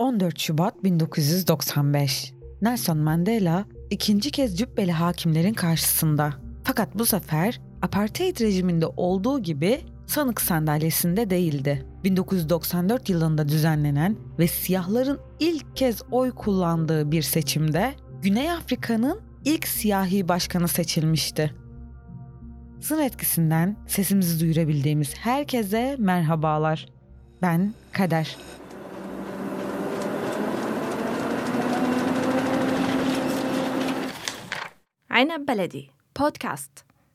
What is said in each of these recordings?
14 Şubat 1995. Nelson Mandela ikinci kez cübbeli hakimlerin karşısında. Fakat bu sefer apartheid rejiminde olduğu gibi sanık sandalyesinde değildi. 1994 yılında düzenlenen ve siyahların ilk kez oy kullandığı bir seçimde Güney Afrika'nın ilk siyahi başkanı seçilmişti. Sın etkisinden sesimizi duyurabildiğimiz herkese merhabalar. Ben Kader. Ayna Beledi Podcast.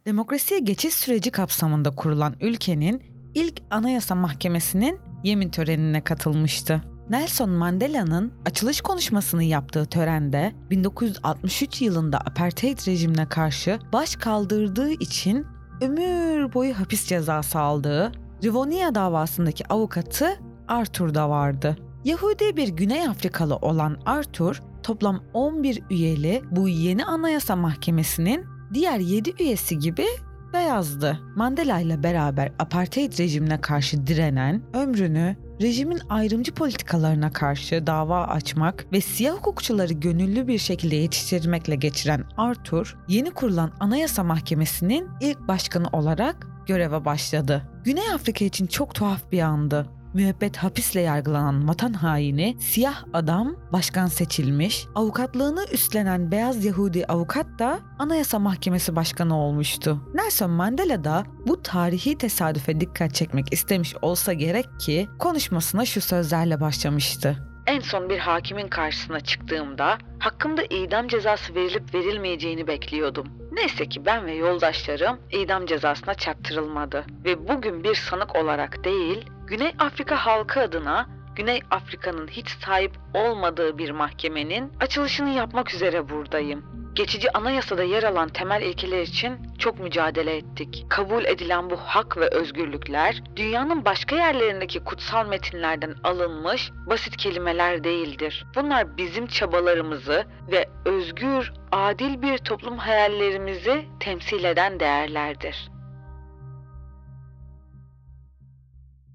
Demokrasiye geçiş süreci kapsamında kurulan ülkenin ilk Anayasa Mahkemesi'nin yemin törenine katılmıştı. Nelson Mandela'nın açılış konuşmasını yaptığı törende 1963 yılında apartheid rejimine karşı baş kaldırdığı için ömür boyu hapis cezası aldığı Rivonia davasındaki avukatı Arthur da vardı. Yahudi bir Güney Afrikalı olan Arthur, toplam 11 üyeli bu yeni anayasa mahkemesinin diğer 7 üyesi gibi beyazdı. Mandela ile beraber apartheid rejimine karşı direnen, ömrünü rejimin ayrımcı politikalarına karşı dava açmak ve siyah hukukçuları gönüllü bir şekilde yetiştirmekle geçiren Arthur, yeni kurulan Anayasa Mahkemesi'nin ilk başkanı olarak göreve başladı. Güney Afrika için çok tuhaf bir andı müebbet hapisle yargılanan vatan haini siyah adam başkan seçilmiş, avukatlığını üstlenen beyaz Yahudi avukat da Anayasa Mahkemesi Başkanı olmuştu. Nelson Mandela da bu tarihi tesadüfe dikkat çekmek istemiş olsa gerek ki konuşmasına şu sözlerle başlamıştı. En son bir hakimin karşısına çıktığımda hakkımda idam cezası verilip verilmeyeceğini bekliyordum. Neyse ki ben ve yoldaşlarım idam cezasına çarptırılmadı ve bugün bir sanık olarak değil, Güney Afrika halkı adına Güney Afrika'nın hiç sahip olmadığı bir mahkemenin açılışını yapmak üzere buradayım. Geçici anayasada yer alan temel ilkeler için çok mücadele ettik. Kabul edilen bu hak ve özgürlükler dünyanın başka yerlerindeki kutsal metinlerden alınmış basit kelimeler değildir. Bunlar bizim çabalarımızı ve özgür, adil bir toplum hayallerimizi temsil eden değerlerdir.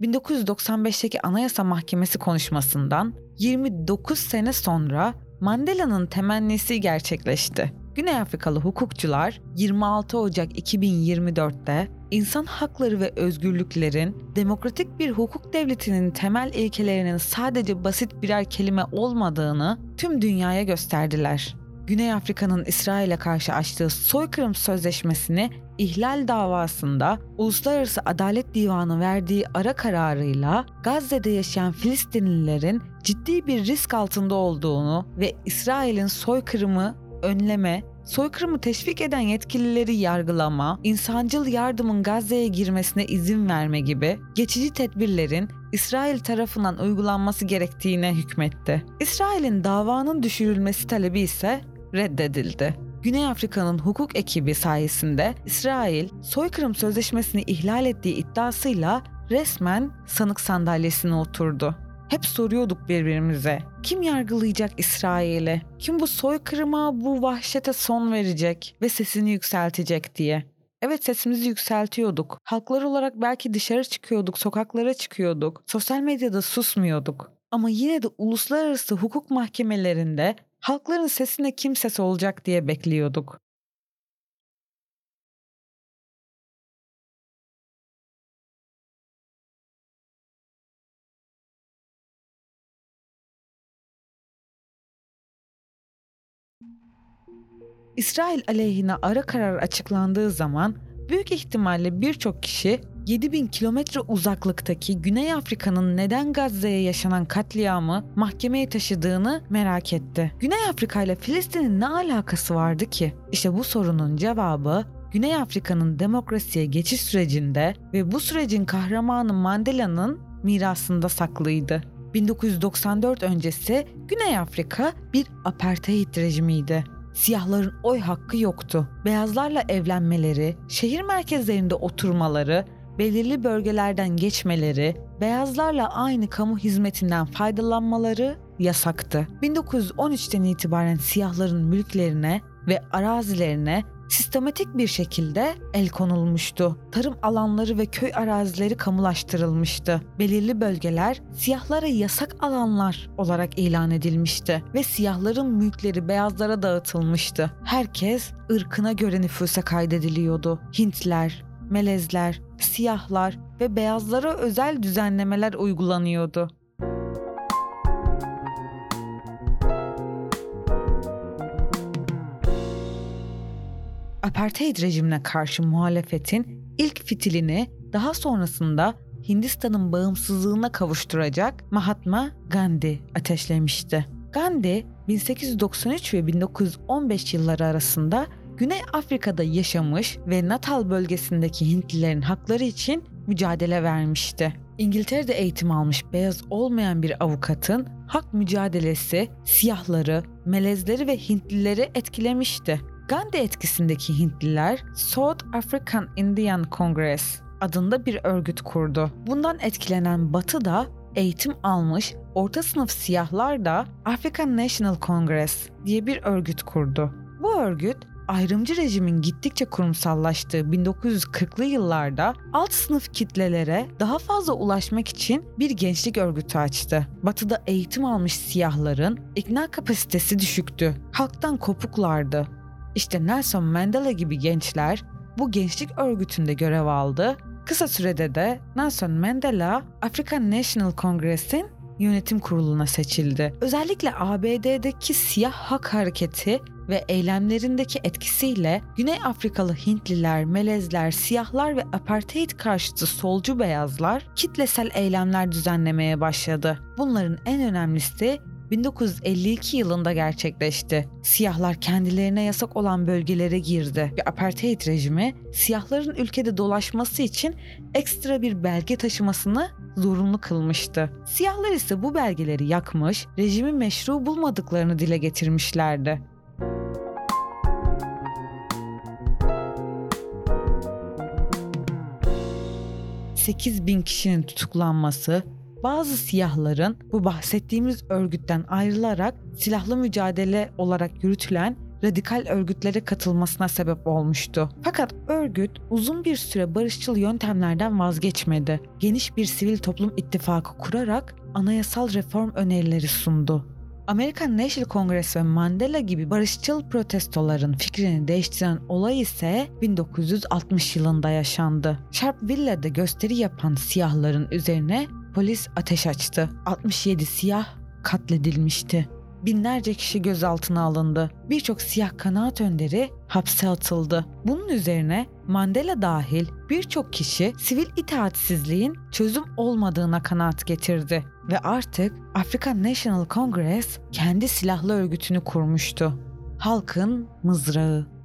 1995'teki Anayasa Mahkemesi konuşmasından 29 sene sonra Mandela'nın temennisi gerçekleşti. Güney Afrikalı hukukçular 26 Ocak 2024'te insan hakları ve özgürlüklerin demokratik bir hukuk devletinin temel ilkelerinin sadece basit birer kelime olmadığını tüm dünyaya gösterdiler. Güney Afrika'nın İsrail'e karşı açtığı soykırım sözleşmesini ihlal davasında Uluslararası Adalet Divanı verdiği ara kararıyla Gazze'de yaşayan Filistinlilerin ciddi bir risk altında olduğunu ve İsrail'in soykırımı önleme, soykırımı teşvik eden yetkilileri yargılama, insancıl yardımın Gazze'ye girmesine izin verme gibi geçici tedbirlerin İsrail tarafından uygulanması gerektiğine hükmetti. İsrail'in davanın düşürülmesi talebi ise reddedildi. Güney Afrika'nın hukuk ekibi sayesinde İsrail soykırım sözleşmesini ihlal ettiği iddiasıyla resmen sanık sandalyesine oturdu. Hep soruyorduk birbirimize. Kim yargılayacak İsrail'i? Kim bu soykırıma, bu vahşete son verecek ve sesini yükseltecek diye. Evet sesimizi yükseltiyorduk. Halklar olarak belki dışarı çıkıyorduk, sokaklara çıkıyorduk. Sosyal medyada susmuyorduk. Ama yine de uluslararası hukuk mahkemelerinde halkların sesine kim ses olacak diye bekliyorduk. İsrail aleyhine ara karar açıklandığı zaman büyük ihtimalle birçok kişi 7000 kilometre uzaklıktaki Güney Afrika'nın neden Gazze'ye yaşanan katliamı mahkemeye taşıdığını merak etti. Güney Afrika ile Filistin'in ne alakası vardı ki? İşte bu sorunun cevabı Güney Afrika'nın demokrasiye geçiş sürecinde ve bu sürecin kahramanı Mandela'nın mirasında saklıydı. 1994 öncesi Güney Afrika bir apartheid rejimiydi. Siyahların oy hakkı yoktu. Beyazlarla evlenmeleri, şehir merkezlerinde oturmaları, belirli bölgelerden geçmeleri, beyazlarla aynı kamu hizmetinden faydalanmaları yasaktı. 1913'ten itibaren siyahların mülklerine ve arazilerine sistematik bir şekilde el konulmuştu. Tarım alanları ve köy arazileri kamulaştırılmıştı. Belirli bölgeler siyahlara yasak alanlar olarak ilan edilmişti ve siyahların mülkleri beyazlara dağıtılmıştı. Herkes ırkına göre nüfusa kaydediliyordu. Hintler, melezler, siyahlar ve beyazlara özel düzenlemeler uygulanıyordu. Apartheid rejimine karşı muhalefetin ilk fitilini daha sonrasında Hindistan'ın bağımsızlığına kavuşturacak Mahatma Gandhi ateşlemişti. Gandhi 1893 ve 1915 yılları arasında Güney Afrika'da yaşamış ve Natal bölgesindeki Hintlilerin hakları için mücadele vermişti. İngiltere'de eğitim almış beyaz olmayan bir avukatın hak mücadelesi siyahları, melezleri ve Hintlileri etkilemişti. Gandhi etkisindeki Hintliler South African Indian Congress adında bir örgüt kurdu. Bundan etkilenen Batı da eğitim almış orta sınıf siyahlar da African National Congress diye bir örgüt kurdu. Bu örgüt ayrımcı rejimin gittikçe kurumsallaştığı 1940'lı yıllarda alt sınıf kitlelere daha fazla ulaşmak için bir gençlik örgütü açtı. Batı'da eğitim almış siyahların ikna kapasitesi düşüktü. Halktan kopuklardı. İşte Nelson Mandela gibi gençler bu gençlik örgütünde görev aldı. Kısa sürede de Nelson Mandela African National Congress'in yönetim kuruluna seçildi. Özellikle ABD'deki siyah hak hareketi ve eylemlerindeki etkisiyle Güney Afrikalı Hintliler, Melezler, Siyahlar ve apartheid karşıtı solcu beyazlar kitlesel eylemler düzenlemeye başladı. Bunların en önemlisi 1952 yılında gerçekleşti. Siyahlar kendilerine yasak olan bölgelere girdi ve apartheid rejimi siyahların ülkede dolaşması için ekstra bir belge taşımasını zorunlu kılmıştı. Siyahlar ise bu belgeleri yakmış, rejimi meşru bulmadıklarını dile getirmişlerdi. 8 bin kişinin tutuklanması, bazı siyahların bu bahsettiğimiz örgütten ayrılarak silahlı mücadele olarak yürütülen radikal örgütlere katılmasına sebep olmuştu. Fakat örgüt uzun bir süre barışçıl yöntemlerden vazgeçmedi. Geniş bir sivil toplum ittifakı kurarak anayasal reform önerileri sundu. Amerikan National Congress ve Mandela gibi barışçıl protestoların fikrini değiştiren olay ise 1960 yılında yaşandı. Sharpeville'de gösteri yapan siyahların üzerine polis ateş açtı. 67 siyah katledilmişti. Binlerce kişi gözaltına alındı. Birçok siyah kanaat önderi hapse atıldı. Bunun üzerine Mandela dahil birçok kişi sivil itaatsizliğin çözüm olmadığına kanaat getirdi ve artık African National Congress kendi silahlı örgütünü kurmuştu. Halkın mızrağı.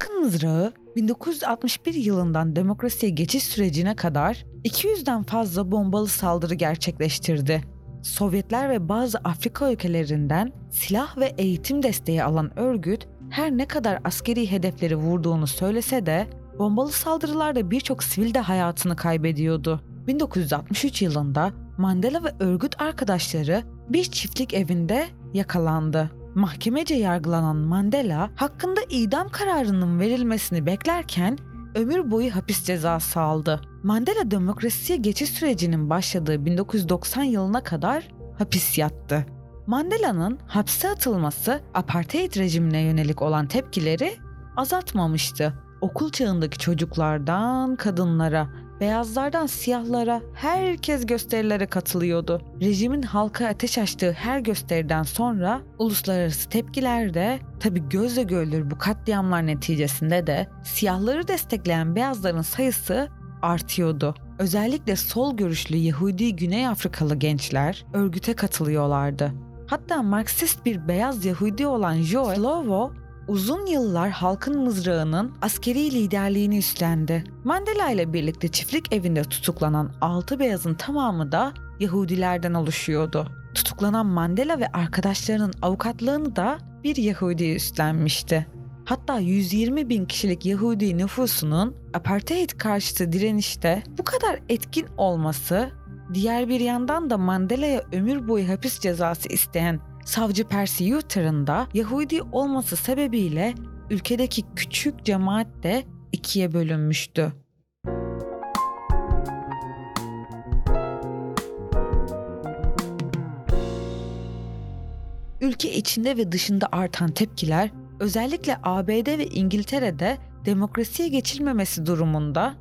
Halkın mızrağı 1961 yılından demokrasiye geçiş sürecine kadar 200'den fazla bombalı saldırı gerçekleştirdi. Sovyetler ve bazı Afrika ülkelerinden silah ve eğitim desteği alan örgüt her ne kadar askeri hedefleri vurduğunu söylese de bombalı saldırılarda birçok sivil de hayatını kaybediyordu. 1963 yılında Mandela ve örgüt arkadaşları bir çiftlik evinde yakalandı. Mahkemece yargılanan Mandela hakkında idam kararının verilmesini beklerken ömür boyu hapis cezası aldı. Mandela demokrasiye geçiş sürecinin başladığı 1990 yılına kadar hapis yattı. Mandela'nın hapse atılması apartheid rejimine yönelik olan tepkileri azaltmamıştı. Okul çağındaki çocuklardan kadınlara, beyazlardan siyahlara herkes gösterilere katılıyordu. Rejimin halka ateş açtığı her gösteriden sonra uluslararası tepkiler de tabi gözle görülür bu katliamlar neticesinde de siyahları destekleyen beyazların sayısı artıyordu. Özellikle sol görüşlü Yahudi Güney Afrikalı gençler örgüte katılıyorlardı. Hatta Marksist bir beyaz Yahudi olan Joe Slovo uzun yıllar halkın mızrağının askeri liderliğini üstlendi. Mandela ile birlikte çiftlik evinde tutuklanan altı beyazın tamamı da Yahudilerden oluşuyordu. Tutuklanan Mandela ve arkadaşlarının avukatlığını da bir Yahudi üstlenmişti. Hatta 120 bin kişilik Yahudi nüfusunun apartheid karşıtı direnişte bu kadar etkin olması Diğer bir yandan da Mandela'ya ömür boyu hapis cezası isteyen savcı Percy Yutar'ın da Yahudi olması sebebiyle ülkedeki küçük cemaat de ikiye bölünmüştü. Ülke içinde ve dışında artan tepkiler özellikle ABD ve İngiltere'de demokrasiye geçilmemesi durumunda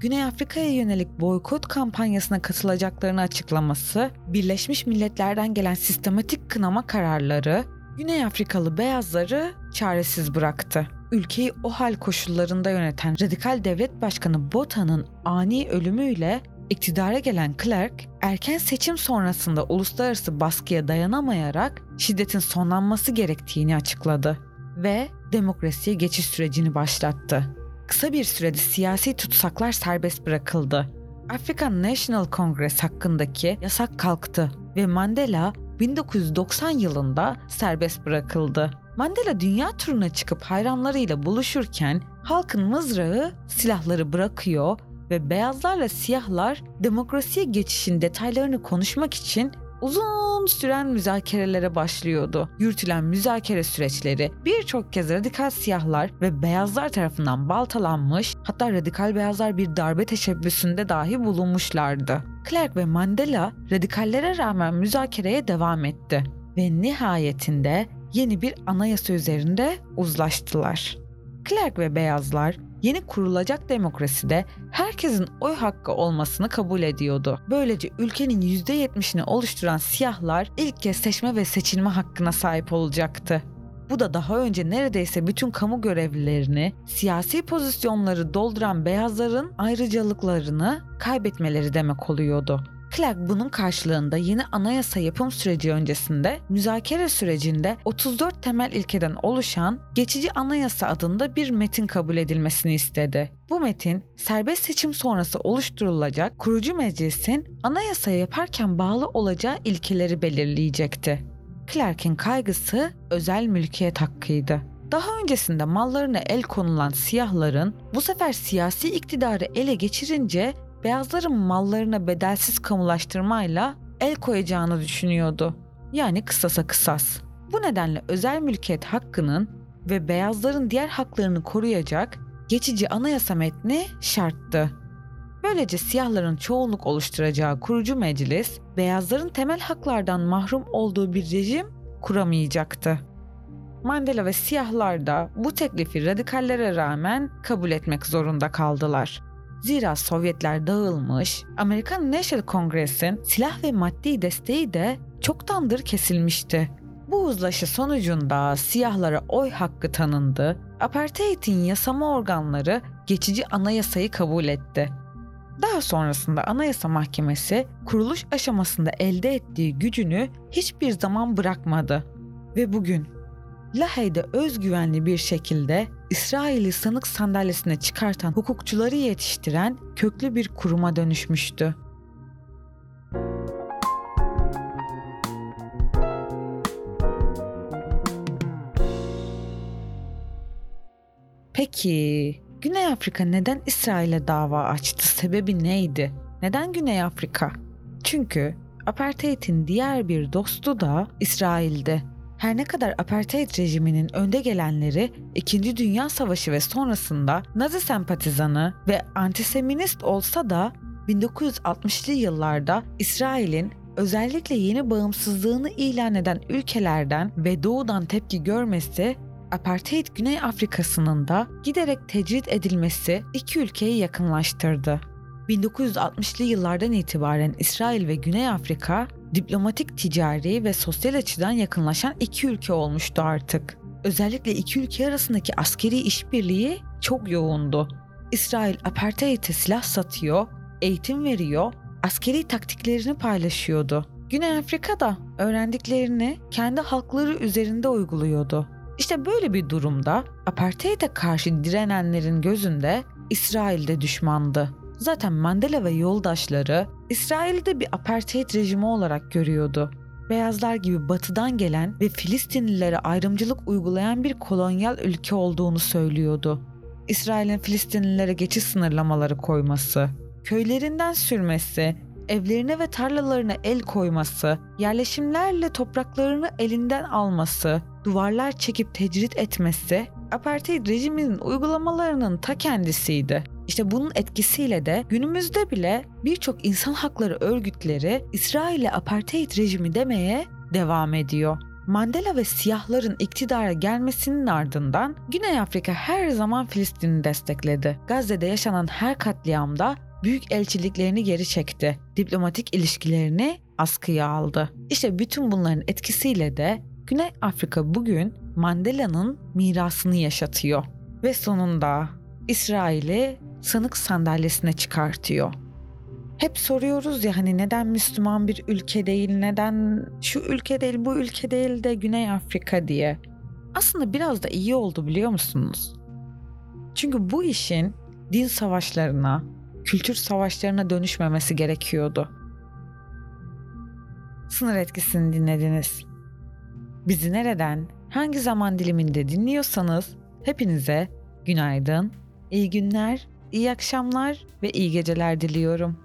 Güney Afrika'ya yönelik boykot kampanyasına katılacaklarını açıklaması, Birleşmiş Milletler'den gelen sistematik kınama kararları Güney Afrikalı beyazları çaresiz bıraktı. Ülkeyi o hal koşullarında yöneten radikal devlet başkanı Bota'nın ani ölümüyle iktidara gelen Clark, erken seçim sonrasında uluslararası baskıya dayanamayarak şiddetin sonlanması gerektiğini açıkladı ve demokrasiye geçiş sürecini başlattı. Kısa bir sürede siyasi tutsaklar serbest bırakıldı. African National Congress hakkındaki yasak kalktı ve Mandela 1990 yılında serbest bırakıldı. Mandela dünya turuna çıkıp hayranlarıyla buluşurken halkın mızrağı silahları bırakıyor ve beyazlarla siyahlar demokrasiye geçişin detaylarını konuşmak için uzun süren müzakerelere başlıyordu. Yürütülen müzakere süreçleri birçok kez radikal siyahlar ve beyazlar tarafından baltalanmış, hatta radikal beyazlar bir darbe teşebbüsünde dahi bulunmuşlardı. Clark ve Mandela radikallere rağmen müzakereye devam etti ve nihayetinde yeni bir anayasa üzerinde uzlaştılar. Clark ve beyazlar yeni kurulacak demokraside herkesin oy hakkı olmasını kabul ediyordu. Böylece ülkenin %70'ini oluşturan siyahlar ilk kez seçme ve seçilme hakkına sahip olacaktı. Bu da daha önce neredeyse bütün kamu görevlilerini, siyasi pozisyonları dolduran beyazların ayrıcalıklarını kaybetmeleri demek oluyordu. Clark bunun karşılığında yeni anayasa yapım süreci öncesinde müzakere sürecinde 34 temel ilkeden oluşan geçici anayasa adında bir metin kabul edilmesini istedi. Bu metin serbest seçim sonrası oluşturulacak kurucu meclisin anayasa yaparken bağlı olacağı ilkeleri belirleyecekti. Clark'in kaygısı özel mülkiyet hakkıydı. Daha öncesinde mallarına el konulan siyahların bu sefer siyasi iktidarı ele geçirince beyazların mallarına bedelsiz kamulaştırmayla el koyacağını düşünüyordu. Yani kısasa kısas. Bu nedenle özel mülkiyet hakkının ve beyazların diğer haklarını koruyacak geçici anayasa metni şarttı. Böylece siyahların çoğunluk oluşturacağı kurucu meclis, beyazların temel haklardan mahrum olduğu bir rejim kuramayacaktı. Mandela ve siyahlar da bu teklifi radikallere rağmen kabul etmek zorunda kaldılar. Zira Sovyetler dağılmış, Amerikan National Congress'in silah ve maddi desteği de çoktandır kesilmişti. Bu uzlaşı sonucunda siyahlara oy hakkı tanındı, apartheidin yasama organları geçici anayasayı kabul etti. Daha sonrasında Anayasa Mahkemesi kuruluş aşamasında elde ettiği gücünü hiçbir zaman bırakmadı ve bugün Lahey'de özgüvenli bir şekilde İsrail'i sanık sandalyesine çıkartan hukukçuları yetiştiren köklü bir kuruma dönüşmüştü. Peki Güney Afrika neden İsrail'e dava açtı? Sebebi neydi? Neden Güney Afrika? Çünkü apartheidin diğer bir dostu da İsrail'di. Her ne kadar apartheid rejiminin önde gelenleri 2. Dünya Savaşı ve sonrasında Nazi sempatizanı ve antiseminist olsa da 1960'lı yıllarda İsrail'in özellikle yeni bağımsızlığını ilan eden ülkelerden ve doğudan tepki görmesi apartheid Güney Afrika'sının da giderek tecrit edilmesi iki ülkeyi yakınlaştırdı. 1960'lı yıllardan itibaren İsrail ve Güney Afrika diplomatik, ticari ve sosyal açıdan yakınlaşan iki ülke olmuştu artık. Özellikle iki ülke arasındaki askeri işbirliği çok yoğundu. İsrail apartheid'e silah satıyor, eğitim veriyor, askeri taktiklerini paylaşıyordu. Güney Afrika da öğrendiklerini kendi halkları üzerinde uyguluyordu. İşte böyle bir durumda apartheid'e karşı direnenlerin gözünde İsrail de düşmandı. Zaten Mandela ve yoldaşları İsrail'de bir apartheid rejimi olarak görüyordu. Beyazlar gibi batıdan gelen ve Filistinlilere ayrımcılık uygulayan bir kolonyal ülke olduğunu söylüyordu. İsrail'in Filistinlilere geçiş sınırlamaları koyması, köylerinden sürmesi, evlerine ve tarlalarına el koyması, yerleşimlerle topraklarını elinden alması, duvarlar çekip tecrit etmesi apartheid rejiminin uygulamalarının ta kendisiydi. İşte bunun etkisiyle de günümüzde bile birçok insan hakları örgütleri İsrail'e apartheid rejimi demeye devam ediyor. Mandela ve siyahların iktidara gelmesinin ardından Güney Afrika her zaman Filistin'i destekledi. Gazze'de yaşanan her katliamda büyük elçiliklerini geri çekti. Diplomatik ilişkilerini askıya aldı. İşte bütün bunların etkisiyle de Güney Afrika bugün Mandela'nın mirasını yaşatıyor. Ve sonunda İsrail'i sanık sandalyesine çıkartıyor. Hep soruyoruz ya hani neden Müslüman bir ülke değil, neden şu ülke değil, bu ülke değil de Güney Afrika diye. Aslında biraz da iyi oldu biliyor musunuz? Çünkü bu işin din savaşlarına, kültür savaşlarına dönüşmemesi gerekiyordu. Sınır etkisini dinlediniz. Bizi nereden, hangi zaman diliminde dinliyorsanız hepinize günaydın, iyi günler, iyi akşamlar ve iyi geceler diliyorum.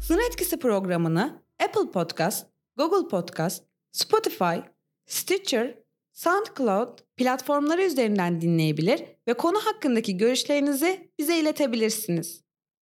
Sınır Etkisi programını Apple Podcast, Google Podcast, Spotify, Stitcher, SoundCloud platformları üzerinden dinleyebilir ve konu hakkındaki görüşlerinizi bize iletebilirsiniz.